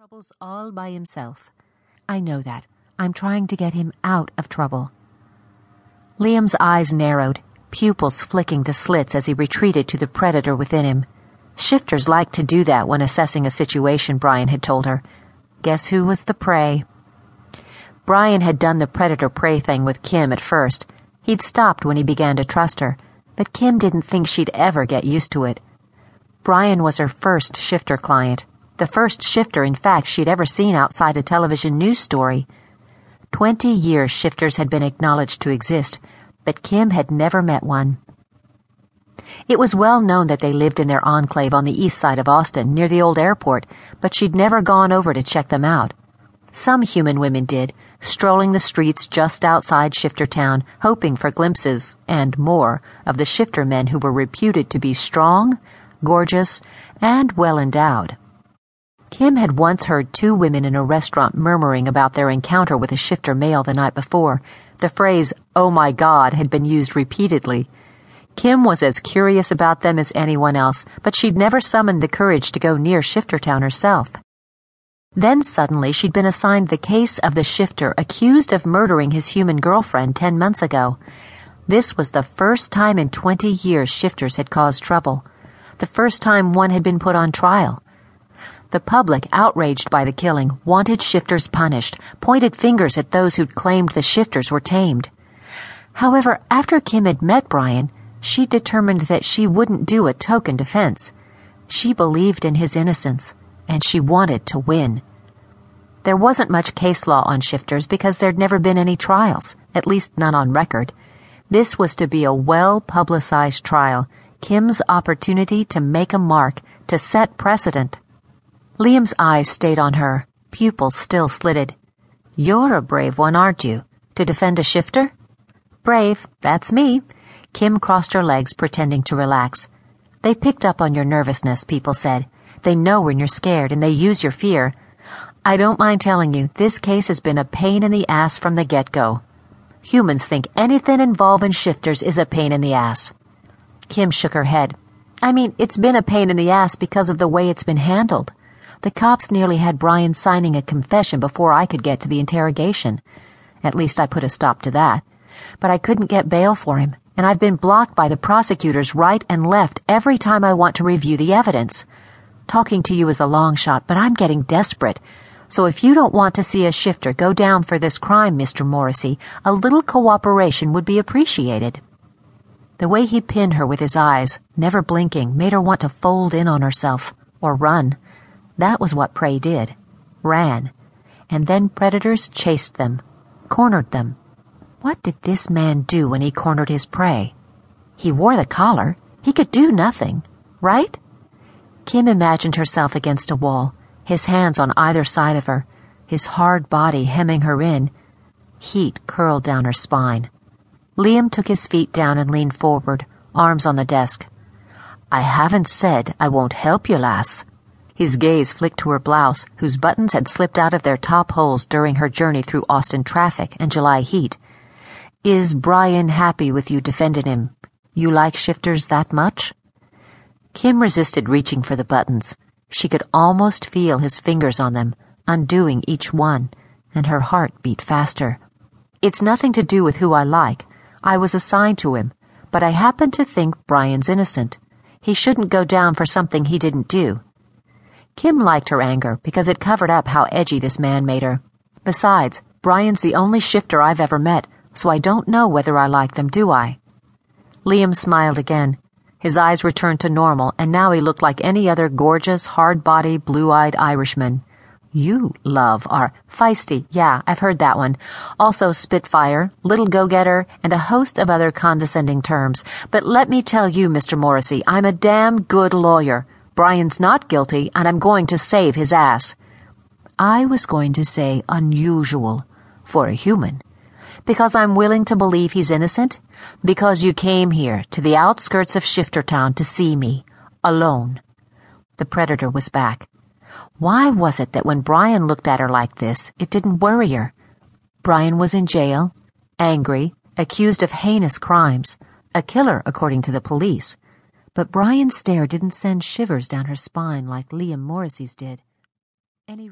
Troubles all by himself. I know that. I'm trying to get him out of trouble. Liam's eyes narrowed, pupils flicking to slits as he retreated to the predator within him. Shifters like to do that when assessing a situation, Brian had told her. Guess who was the prey? Brian had done the predator prey thing with Kim at first. He'd stopped when he began to trust her, but Kim didn't think she'd ever get used to it. Brian was her first shifter client the first shifter, in fact, she'd ever seen outside a television news story. Twenty years shifters had been acknowledged to exist, but Kim had never met one. It was well known that they lived in their enclave on the east side of Austin, near the old airport, but she'd never gone over to check them out. Some human women did, strolling the streets just outside Shifter Town, hoping for glimpses, and more, of the shifter men who were reputed to be strong, gorgeous, and well endowed. Kim had once heard two women in a restaurant murmuring about their encounter with a shifter male the night before. The phrase, oh my god, had been used repeatedly. Kim was as curious about them as anyone else, but she'd never summoned the courage to go near Shiftertown herself. Then suddenly she'd been assigned the case of the shifter accused of murdering his human girlfriend ten months ago. This was the first time in twenty years shifters had caused trouble. The first time one had been put on trial. The public, outraged by the killing, wanted shifters punished, pointed fingers at those who'd claimed the shifters were tamed. However, after Kim had met Brian, she determined that she wouldn't do a token defense. She believed in his innocence, and she wanted to win. There wasn't much case law on shifters because there'd never been any trials, at least none on record. This was to be a well publicized trial, Kim's opportunity to make a mark, to set precedent. Liam's eyes stayed on her, pupils still slitted. You're a brave one, aren't you? To defend a shifter? Brave, that's me. Kim crossed her legs, pretending to relax. They picked up on your nervousness, people said. They know when you're scared and they use your fear. I don't mind telling you, this case has been a pain in the ass from the get go. Humans think anything involving shifters is a pain in the ass. Kim shook her head. I mean, it's been a pain in the ass because of the way it's been handled. The cops nearly had Brian signing a confession before I could get to the interrogation. At least I put a stop to that. But I couldn't get bail for him, and I've been blocked by the prosecutors right and left every time I want to review the evidence. Talking to you is a long shot, but I'm getting desperate. So if you don't want to see a shifter go down for this crime, Mr. Morrissey, a little cooperation would be appreciated. The way he pinned her with his eyes, never blinking, made her want to fold in on herself or run. That was what prey did ran. And then predators chased them, cornered them. What did this man do when he cornered his prey? He wore the collar. He could do nothing, right? Kim imagined herself against a wall, his hands on either side of her, his hard body hemming her in. Heat curled down her spine. Liam took his feet down and leaned forward, arms on the desk. I haven't said I won't help you, lass. His gaze flicked to her blouse, whose buttons had slipped out of their top holes during her journey through Austin traffic and July heat. Is Brian happy with you defending him? You like shifters that much? Kim resisted reaching for the buttons. She could almost feel his fingers on them, undoing each one, and her heart beat faster. It's nothing to do with who I like. I was assigned to him, but I happen to think Brian's innocent. He shouldn't go down for something he didn't do. Kim liked her anger because it covered up how edgy this man made her. Besides, Brian's the only shifter I've ever met, so I don't know whether I like them, do I? Liam smiled again. His eyes returned to normal, and now he looked like any other gorgeous, hard bodied, blue eyed Irishman. You, love, are feisty. Yeah, I've heard that one. Also Spitfire, little go getter, and a host of other condescending terms. But let me tell you, Mr. Morrissey, I'm a damn good lawyer. Brian's not guilty, and I'm going to save his ass. I was going to say unusual for a human. Because I'm willing to believe he's innocent? Because you came here to the outskirts of Shiftertown to see me, alone. The predator was back. Why was it that when Brian looked at her like this, it didn't worry her? Brian was in jail, angry, accused of heinous crimes, a killer according to the police. But Brian's stare didn't send shivers down her spine like Liam Morrissey's did. Any?